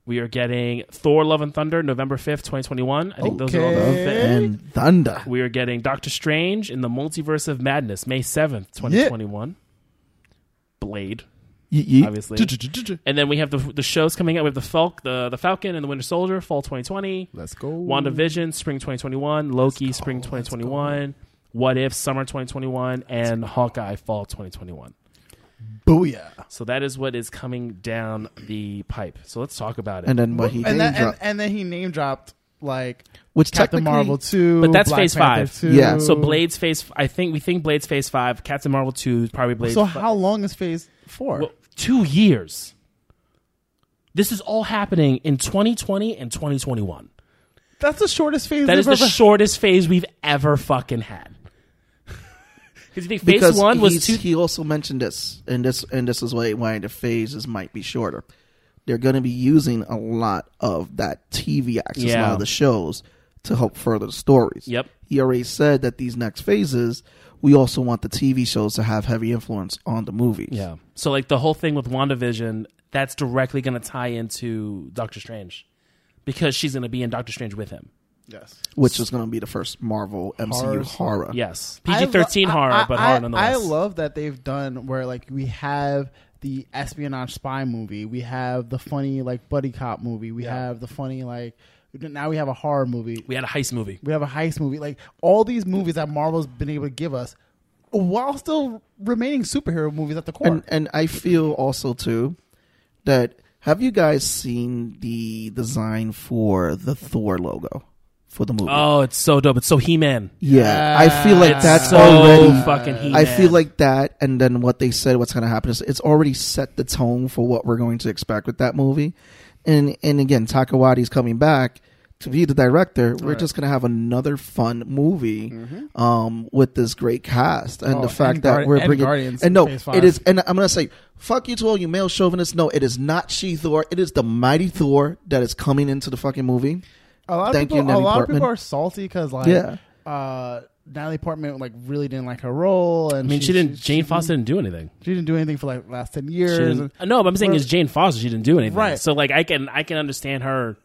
We are getting Thor Love and Thunder November 5th, 2021. I think those are all the Okay. fit- And Thunder. We are getting Doctor Strange in the Multiverse of Madness May 7th, 2021. Blade, Ye- ye- obviously. And then we have the the shows coming out. We have the Falk, the the Falcon and the Winter Soldier, fall 2020. Let's go. WandaVision, spring 2021. Loki, Let's spring let's 2021. What If, summer 2021. And Hawkeye, fall 2021. Booyah! So that is what is coming down the pipe. So let's talk about it. And then what he and, name then, and, and then he name dropped like which Captain technically, Marvel two, But that's Black Phase Panther five. 2. Yeah, so Blades Phase, I think we think Blades Phase five, Captain Marvel two, is probably Blades. So fi- how long is Phase four? Well, two years. This is all happening in 2020 and 2021. that's the shortest phase. That is they've the ever- shortest phase we've ever fucking had. Because you think phase because one was two. he also mentioned this, and this and this is why why the phases might be shorter. They're going to be using a lot of that TV access, a lot of the shows to help further the stories. Yep. He already said that these next phases, we also want the TV shows to have heavy influence on the movies. Yeah. So like the whole thing with WandaVision, that's directly going to tie into Doctor Strange, because she's going to be in Doctor Strange with him. Yes. which is going to be the first Marvel MCU Horror. horror. Yes, PG thirteen lo- horror, I- but I, horror I nonetheless. love that they've done where like we have the espionage spy movie, we have the funny like buddy cop movie, we Yeah. have the funny like now we have a horror movie, we had a heist movie. we have a heist movie. Like all these movies that Marvel's been able to give us, while still remaining superhero movies at the core. And and I feel also too that have you guys seen the design for the Thor logo for the movie? Oh, it's so dope. It's so He Man. yeah, I feel like It's that's so already. fucking He Man. I feel like that, and then what they said, what's going to happen is it's already set the tone for what we're going to expect with that movie. And and again, Taika Waititi's coming back to be the director. We're just going to have another fun movie um, with this great cast, and Oh, the fact and that Guardi- we're and bringing Guardians and no, Phase five. it is. And I'm going to say, fuck you to all you male chauvinists. No, it is not she Thor. It is the mighty Thor that is coming into the fucking movie. A lot of Thank people, you, Natalie a lot Portman. of people are salty because like Yeah. uh, Natalie Portman like really didn't like her role, and I mean, she, didn't. Jane Foster didn't do anything. She didn't do anything for like last ten years. She didn't, no, but I'm saying Well- is Jane Foster. She didn't do anything. Right. So like, I can I can understand her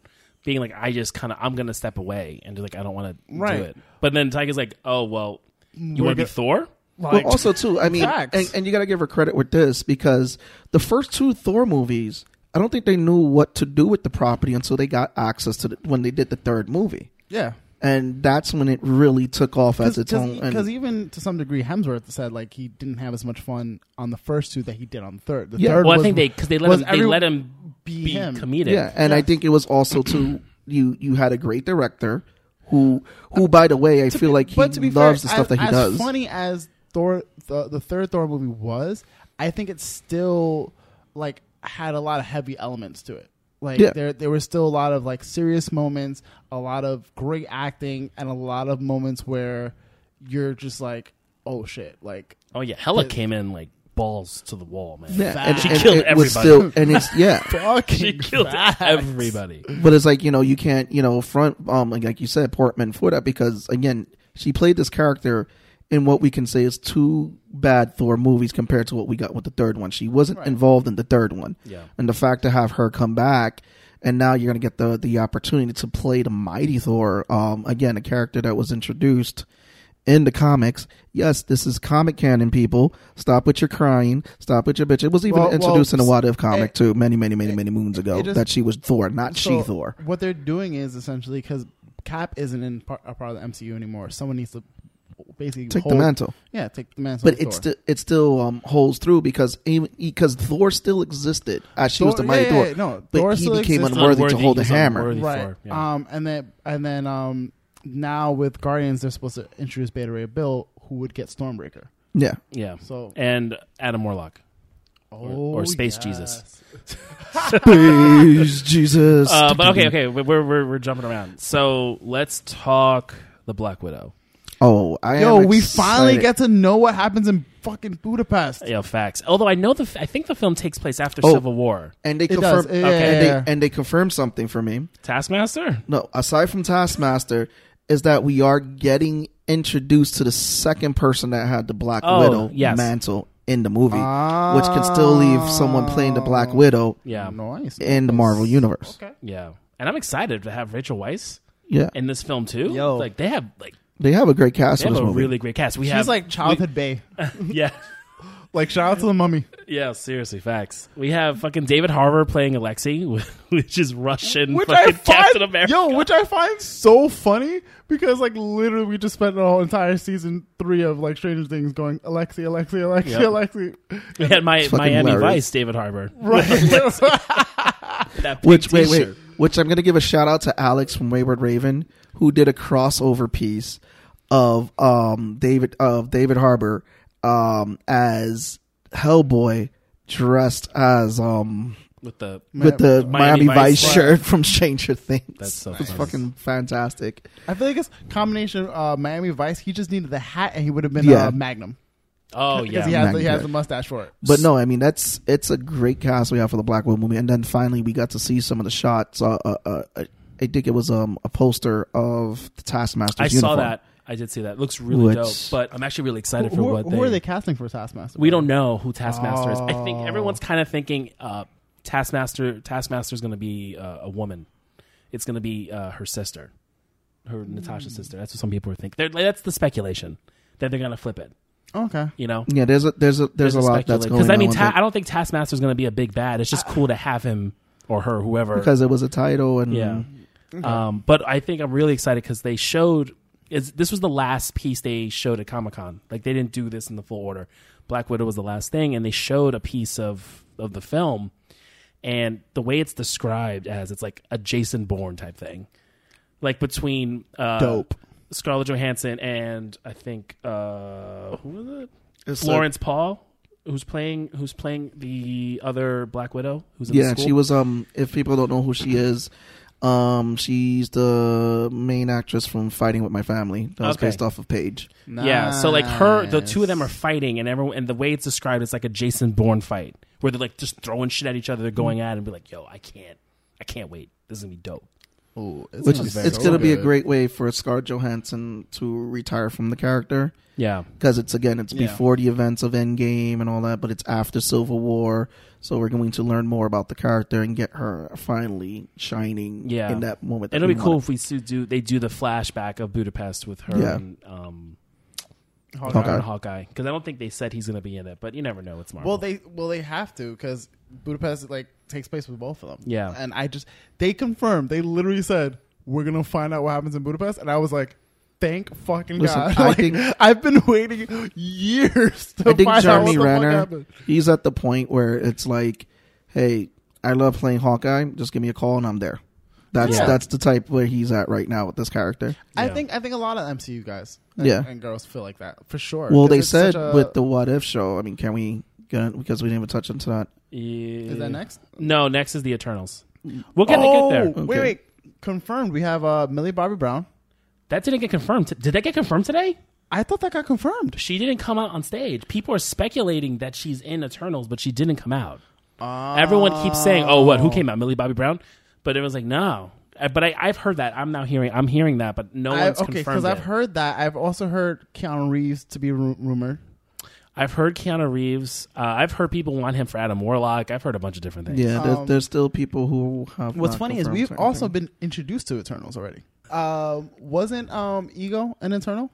being like, I just kind of I'm gonna step away and just like I don't want to do it. But then Taika's like, oh well, you want to be go- Thor? Like, well, also too, I mean, Facts. and, and you got to give her credit with this because the first two Thor movies, I don't think they knew what to do with the property until they got access to the, when they did the third movie, yeah. and that's when it really took off as its own. Because even to some degree, Hemsworth said like he didn't have as much fun on the first two that he did on the third. The Yeah. third Well, I think they because they let was him they let him be be, him. comedic. yeah, and I think it was also too you you had a great director who who by the way I To feel be- like he to be loves fair, the stuff as, that he as does. funny as Thor, the, the third Thor movie was, I think it's still like had a lot of heavy elements to it. Like Yeah. there, there were still a lot of like serious moments, a lot of great acting, and a lot of moments where you're just like, oh shit, like Oh yeah, Hella The- came in like balls to the wall, man. Yeah, and, She and killed it was everybody. still, and it's yeah. She killed facts. everybody. But it's like you know you can't you know front um like, like you said Portman for that because again she played this character in what we can say is two bad Thor movies compared to what we got with the third one. She wasn't Right. involved in the third one, Yeah. and the fact to have her come back and now you're gonna get the the opportunity to play the mighty Thor. Um, again, a character that was introduced in the comics. Yes, this is comic canon. People, stop with your crying. Stop with your bitch. It was even Well- well, introduced in a What If comic it- too, many, many, many, many moons ago. just- that she was Thor, not she Thor. What they're doing is essentially because Cap isn't in part, a part of the MCU anymore. Someone needs to basically Take hold, the mantle. Yeah, take the mantle. But of it still it still um, holds through because because Thor still existed as she was the mighty yeah, Thor, yeah, yeah, no, but Thor he still became exists. unworthy to hold a hammer. right. Thor, yeah. Um, and then and then um, now with Guardians, they're supposed to introduce Beta Ray Bill, who would get Stormbreaker. Yeah, Yeah. So And Adam Warlock. oh, or Space Jesus. Please, Jesus. Uh, but okay, okay, we're, we're we're jumping around. So let's talk the Black Widow. Oh, I Yo, am we finally get to know what happens in fucking Budapest. Yeah, facts. Although I know the, f- I think the film takes place after Oh. Civil War. and they It does. confirmed Yeah, Okay. and yeah, they and they confirmed something for me. Taskmaster. No, aside from Taskmaster, is that we are getting introduced to the second person that had the Black Oh, Widow yes. mantle in the movie, Ah. which can still leave someone playing the Black Widow Yeah, nice. in the Marvel universe. Okay. yeah. And I'm excited to have Rachel Weisz Yeah, in this film too. Yo. like they have like they have a great cast they in have this a movie. really great cast. We She's have like childhood Bay. yeah. Like shout out to the mummy, Yeah, seriously, facts. We have fucking David Harbour playing Alexi, which is Russian which I fucking Captain find America. yo, which I find so funny because like literally we just spent the whole entire season three of like Stranger Things going Alexi, Alexi, Alexi, Yep. Alexi, we had my fucking Miami hilarious. Vice David Harbour. right? That pink Which wait wait, t-shirt. Which I'm gonna give a shout out to Alex from Wayward Raven who did a crossover piece of um David of David Harbour um as Hellboy dressed as um with the with the Miami Miami, Vice Vice, shirt from Stranger Things. That's so it was funny. fucking fantastic. I feel like it's combination uh, Miami Vice. He just needed the hat, and he would have been Yeah. uh, Magnum oh yeah, he has the, he has the mustache for it. But no, I mean that's it's a great cast we have for the Black Widow movie, and then finally we got to see some of the shots. Uh, uh, uh, I think it was um, a poster of the Taskmaster. I uniform. saw that. I did see that. It looks really Which- dope. But I'm actually really excited Who, for what who they, are they casting for Taskmaster? We don't know who Taskmaster is. I think Oh. everyone's kind of thinking uh, Taskmaster. Taskmaster is going to be uh, a woman. It's going to be uh, her sister, her Natasha's sister. That's what some people are thinking. They're, that's the speculation that they're going to flip it. Okay. You know, Yeah, there's a there's a there's, a lot that's going because I mean, Ta- I don't think Taskmaster is going to be a big bad. It's just cool to have him or her, whoever. because it was a title and Yeah. Um, but I think I'm really excited because they showed is this was the last piece they showed at Comic Con. Like they didn't do this in the full order. Black Widow was the last thing, and they showed a piece of of the film, and the way it's described as it's like a Jason Bourne type thing, like between uh, Dope. Scarlett Johansson and I think uh, who was it? It's Florence Paul, who's playing who's playing the other Black Widow. Who's in like- the yeah, she was um. If people don't know who she is, um, she's the main actress from Fighting with My Family. That was Okay. based off of Paige. Yeah, so like her, the two of them are fighting, and everyone, and the way it's described, it's like a Jason Bourne fight where they're like just throwing shit at each other. They're going at it and be like, "Yo, I can't, I can't wait. This is gonna be dope." Ooh, it's Which gonna is be it's so gonna be a great way for Scarlett Johansson to retire from the character. Yeah, because it's again it's Yeah. before the events of Endgame and all that, but it's after Civil War, so we're going to learn more about the character and get her finally shining Yeah. in that moment. that it'll we be cool wanted. if we see- do they do the flashback of Budapest with her Yeah. and um, Hawkeye. Hawkeye. because I don't think they said he's gonna be in it, but you never know. It's Marvel. Well, they well they have to because Budapest is like takes place with both of them. Yeah. and I just they confirmed. They literally said we're gonna find out what happens in Budapest, and I was like, thank fucking Listen, god! I Like, think- I've been waiting years to I think find out what Jeremy the Renner, he's at the point where it's like, hey, I love playing Hawkeye. Just give me a call and I'm there. That's Yeah. that's the type where he's at right now with this character. I Yeah. think I think a lot of MCU guys, and, Yeah. and girls feel like that for sure. Well, they said a- with the What If show. I mean, can we get because we didn't even touch into Is that next? No, next is the Eternals. We'll get, oh, get there. Okay. wait, wait, confirmed. We have uh, Millie Bobby Brown. That didn't get confirmed. Did that get confirmed today? I thought that got confirmed. She didn't come out on stage. People are speculating that she's in Eternals, but she didn't come out. Everyone keeps saying, "Oh, what? Who came out? Millie Bobby Brown?" But it was like, no. Uh, But I, I've heard that. I'm now hearing. I'm hearing that, but no I, one's okay, confirmed. because I've heard that. I've also heard Keanu Reeves to be ru- rumored. I've heard Keanu Reeves. Uh, I've heard people want him for Adam Warlock. I've heard a bunch of different things. Yeah, there's, Um, there's still people who have. What's not funny is confirmed we've certain also things. been introduced to Eternals already. Um, wasn't um Ego an Eternal?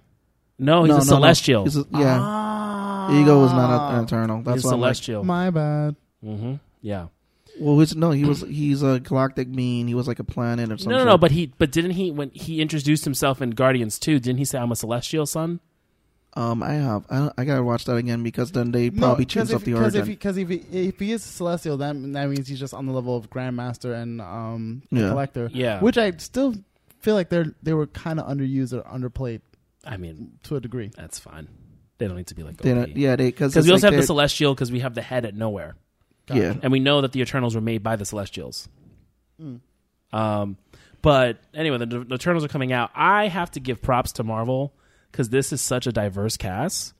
No, he's No, a no, no. Celestial. He's a- yeah, Ah. Ego was not an eternal. That's he's a why I'm like, Celestial. My bad. hmm Yeah. Well, he's, no, he was. He's a galactic being. He was like a planet or something. No, no, no. But he, but didn't he when he introduced himself in Guardians 2, Didn't he say I'm a Celestial son? Um, I have. I, I gotta watch that again because then they probably changed up the because origin. if because if, he, if he is celestial, then that means he's just on the level of Grandmaster and um Yeah. Collector. Yeah. which I still feel like they're they were kind of underused or underplayed I mean, to a degree. that's fine. They don't need to be like They don't- yeah, they because Because we also have the Celestial because we have the head at nowhere, Yeah, and we know that the Eternals were made by the Celestials. Mm. Um, but anyway, the, the Eternals are coming out. I have to give props to Marvel because this is such a diverse cast.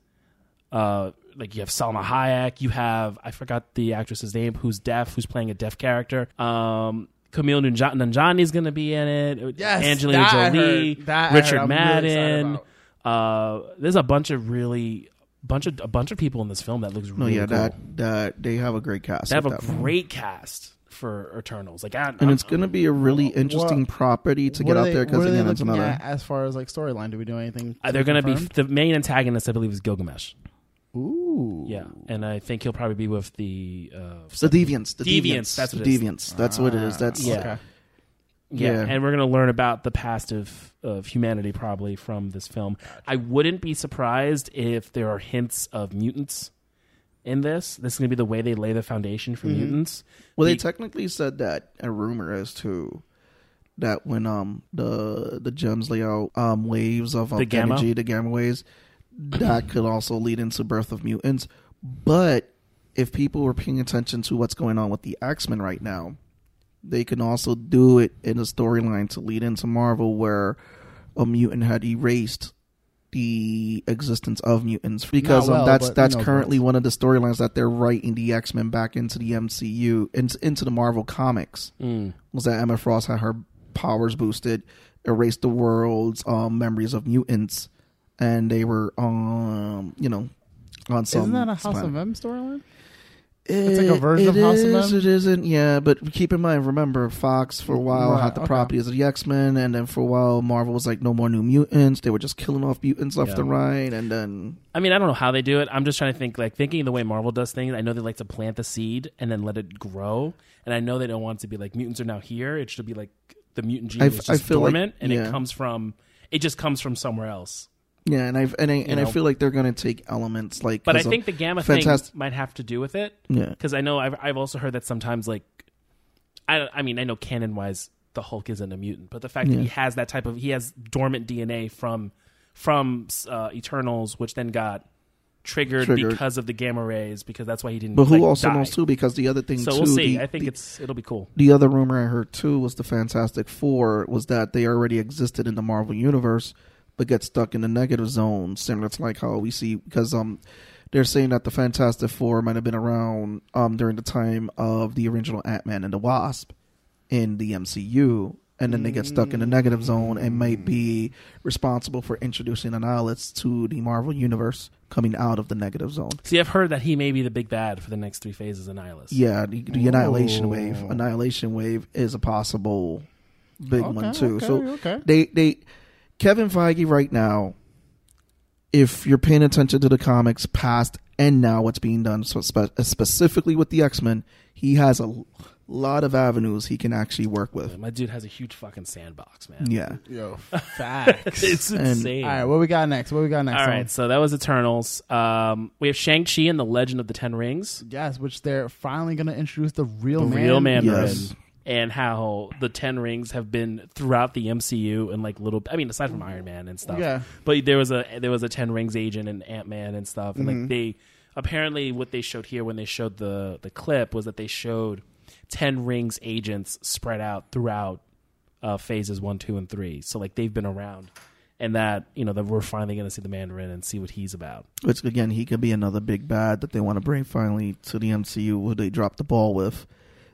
Uh, like you have Salma Hayek, you have I forgot the actress's name who's deaf, who's playing a deaf character. Um, Kumail Nanj- Nanjiani is going to be in it. Yes, Angelina that Jolie. That Richard I'm really Madden. uh, there's a bunch of really bunch of a bunch of people in this film that looks no, really yeah, cool. that that they have a great cast. they have a with that. great cast for Eternals. Like, I, and it's gonna be a really interesting property to get out they- there because what are they again, it's another. at as far as like storyline. Do we do anything? Uh, they're going to be the main antagonist. I believe is Gilgamesh. Ooh, Ooh. Yeah, and I think he'll probably be with the uh, The deviants. The Deviants, deviants. that's the what it is. deviants. That's what it is. That's Yeah. Okay. Yeah, Yeah. and we're going to learn about the past of, of humanity probably from this film. I wouldn't be surprised if there are hints of mutants in this. This is going to be the way they lay the foundation for Mhm. mutants. Well, they The- technically said that a rumor is too that when um the the gems lay out um waves of um, The gamma? energy, the gamma waves, that could also lead into birth of mutants. But if people were paying attention to what's going on with the X Men right now, they can also do it in a storyline to lead into Marvel where a mutant had erased the existence of mutants because Not um, that's but that's who knows currently one of the storylines that they're writing the X Men back into the MCU into, into the Marvel comics Mm. was that Emma Frost had her powers boosted, erased the world's um, memories of mutants, and they were um you know on some. Isn't that a House planet. of M storyline? It's like a version of House of M? It isn't, yeah. But keep in mind, remember, Fox for a while Right, had the okay. properties of the X Men, and then for a while, Marvel was like, no more new mutants. They were just killing off mutants left Yeah. and right, and then I mean, I don't know how they do it. I'm just trying to think, like, thinking the way Marvel does things. I know they like to plant the seed and then let it grow. And I know they don't want it to be like mutants are now here. It should be like the mutant gene I is just feel like- dormant and yeah. it comes from, it just comes from somewhere else. Yeah, and I and I and I feel like they're gonna take elements like. But I think the gamma Fantastic- thing might have to do with it. yeah, because I know I've I've also heard that sometimes like I I mean I know canon wise the Hulk isn't a mutant, but the fact that he has that type of he has dormant DNA from from uh, Eternals, which then got triggered, Triggered. because of the gamma rays, because that's why he didn't. but who like, also die. knows too? Because the other thing So too, we'll see. the- I think the- it's it'll be cool. the other rumor I heard too was the Fantastic Four was that they already existed in the Marvel universe, but get stuck in the negative zone, similar to like how we see because um they're saying that the Fantastic Four might have been around um during the time of the original Ant Man and the Wasp in the MCU. And then they get stuck in the negative zone and might be responsible for introducing Annihilus to the Marvel universe coming out of the negative zone. See, I've heard that he may be the big bad for the next three phases of Nihilus. Yeah, the, the Annihilation Wave. Annihilation Wave is a possible big one too. okay, so okay. they they Kevin Feige right now, if you're paying attention to the comics past and now what's being done, so spe- specifically with the X Men, he has a lot of avenues he can actually work with. My dude has a huge fucking sandbox, man. Yeah, Yo, facts. it's And- insane. All right, what we got next? What we got next? All right, so that was Eternals. Um, we have Shang Chi and the Legend of the Ten Rings. Yes, which they're finally going to introduce the real the man. real Mandarin, Yes. And how the Ten Rings have been throughout the MCU and like little. I mean, aside from Iron Man and stuff. Yeah. But there was a there was a Ten Rings agent and Ant Man and stuff, and Mhm. like they apparently what they showed here when they showed the the clip was that they showed Ten Rings agents spread out throughout uh, phases one, two, and three. So like they've been around. And that you know that we're finally going to see the Mandarin and see what he's about. which again he could be another big bad that they want to bring finally to the MCU who they dropped the ball with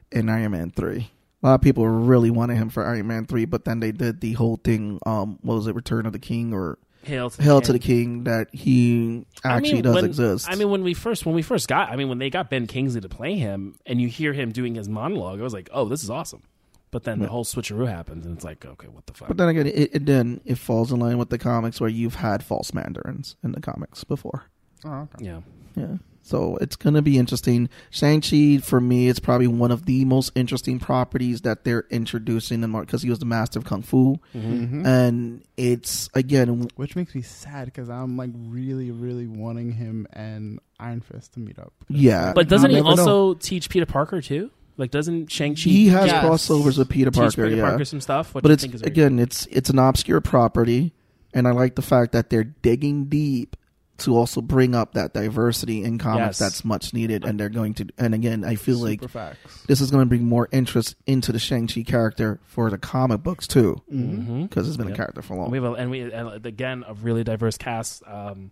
in Iron Man three. A lot of people really wanted him for Iron Man three, but then they did the whole thing. Um, what was it, Return of the King or Hail to the Hail King. to the King? That he actually I mean, does when- exist. I mean, when we first when we first got, I mean, when they got Ben Kingsley to play him, and you hear him doing his monologue, I was like, oh, this is awesome. But then the whole switcheroo happens, and it's like, okay, what the fuck? but then again, it, it then it falls in line with the comics where you've had false mandarins in the comics before. Oh, okay. yeah, Yeah. So it's gonna be interesting. Shang-Chi for me it's probably one of the most interesting properties that they're introducing in because he was the master of kung fu, Mm-hmm. Mhm. and it's again Which makes me sad because I'm like really, really wanting him and Iron Fist to meet up. Yeah. but doesn't he I'll never also teach Peter Parker too? Like, doesn't Shang Chi he has Yes. crossovers with Peter teach Parker, Peter yeah. Parker some stuff? Which but I it's think is very again it's it's an obscure property, and I like the fact that they're digging deep to also bring up that diversity in comics Yes. that's much needed, and they're going to. And again, I feel like facts. this is going to bring more interest into the Shang Chi character for the comic books too, Mm-hmm. because it's been Yep. a character for long. We have a, and we and again a really diverse cast. Um,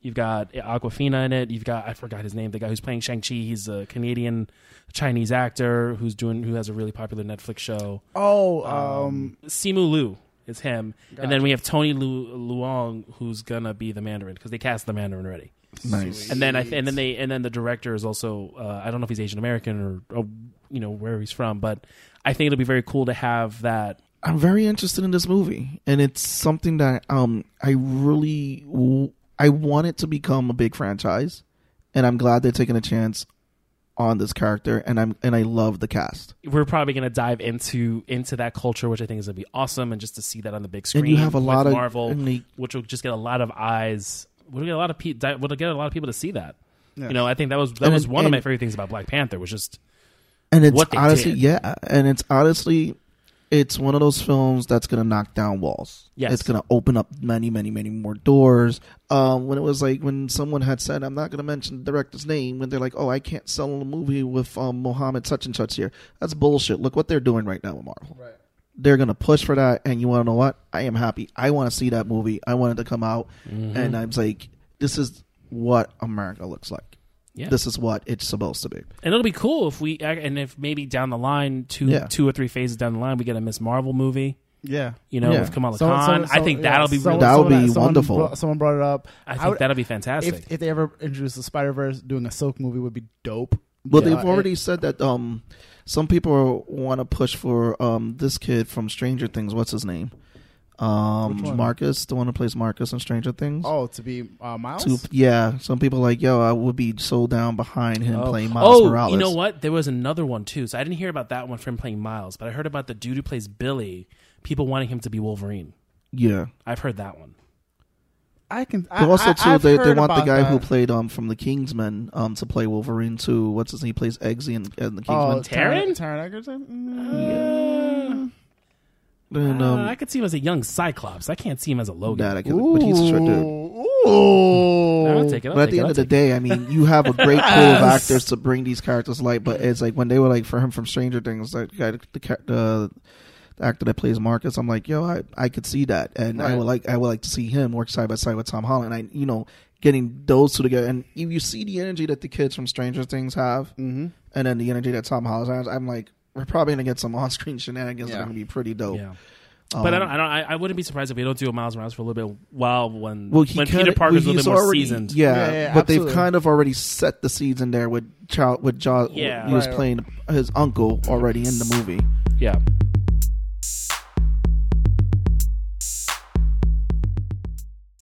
you've got Awkwafina in it. You've got I forgot his name. The guy who's playing Shang Chi. He's a Canadian Chinese actor who's doing who has a really popular Netflix show. Oh, Um, um, Simu Liu is him, and then we have Tony Lu, Leung who's gonna be the Mandarin because they cast the Mandarin already. Nice. And then I th- and then they and then the director is also uh, I don't know if he's Asian American or, or you know where he's from, but I think it'll be very cool to have that. I'm very interested in this movie, and it's something that um I really w- I want it to become a big franchise, and I'm glad they're taking a chance on this character, and I'm and I love the cast. We're probably going to dive into into that culture, which I think is going to be awesome, and just to see that on the big screen. And you have a lot of Marvel, and they- which will just get a lot of eyes. We'll get a lot of people. We'll get a lot of people to see that. Yeah. You know, I think that was that And was it- one of my favorite things about Black Panther was just and it's honestly did. yeah and it's honestly it's one of those films that's gonna knock down walls. Yes. it's gonna open up many many many more doors. Um when it was like when someone had said i'm not gonna mention the director's name when they're like oh i can't sell a movie with um mohammed such and such here. That's bullshit. Look what they're doing right now with marvel. Right. they're gonna push for that and you want to know what? I am happy. I want to see that movie. I want it to come out. Mm-hmm. and i'm like this is what america looks like yeah. this is what it's supposed to be and it'll be cool if we and if maybe down the line, two Yeah. two or three phases down the line, we get a Miss Marvel movie. Yeah. You know, Yeah. with Kamala So- Khan. so- I think yeah, that'll be really. That would be someone wonderful. brought- someone brought it up. I think would- that'll be fantastic. If, if they ever introduce the Spider Verse, doing a Silk movie would be dope. Well, Yeah, they've it- already said that um, some people want to push for um, this kid from Stranger Things. What's his name? Which Um. Marcus, the one who plays Marcus in Stranger Things. Oh, to be uh, Miles. To- yeah, some people like, yo, I would be so down behind him Oh. playing Miles oh, Morales. you know what? There was another one too. So I didn't hear about that one from playing Miles, but I heard about the dude who plays Billy. People wanting him to be Wolverine. Yeah. I've heard that one. I can. But also too, I've they, they want the about guy who played um from the Kingsman um to play Wolverine too. What's his name? He plays Eggsy in, in the Oh, Taron? Taron Egerton. Mm. And, Uh, um, I could see him as a young Cyclops. I can't see him as a Logan. that I can, but he's a short dude. Ooh. I'll take it. I'll But at the it, end I'll of the take day, I mean, you have a great pool of actors to bring these characters to light. But it's like when they were like for him from Stranger Things, that guy, the, the, the actor that plays Marcus, I'm like, yo, I, I could see that, and I would like I would like to see him work side by side with Tom Holland. And I you know getting those two together, and you, you see the energy that the kids from Stranger Things have, Mm-hmm. and then the energy that Tom Holland has. I'm like, we're probably gonna get some on-screen shenanigans that are gonna be pretty dope. Yeah. But I Um, don't. I don't. I, I wouldn't be surprised if we don't do a Miles Morales for a little bit while when Well, he when kinda, Peter Parker's a well, little he's bit more already, seasoned. Yeah, Yeah, yeah, but absolutely. they've kind of already set the seeds in there with child with John. Yeah. he was Right. playing his uncle already in the movie. Yeah.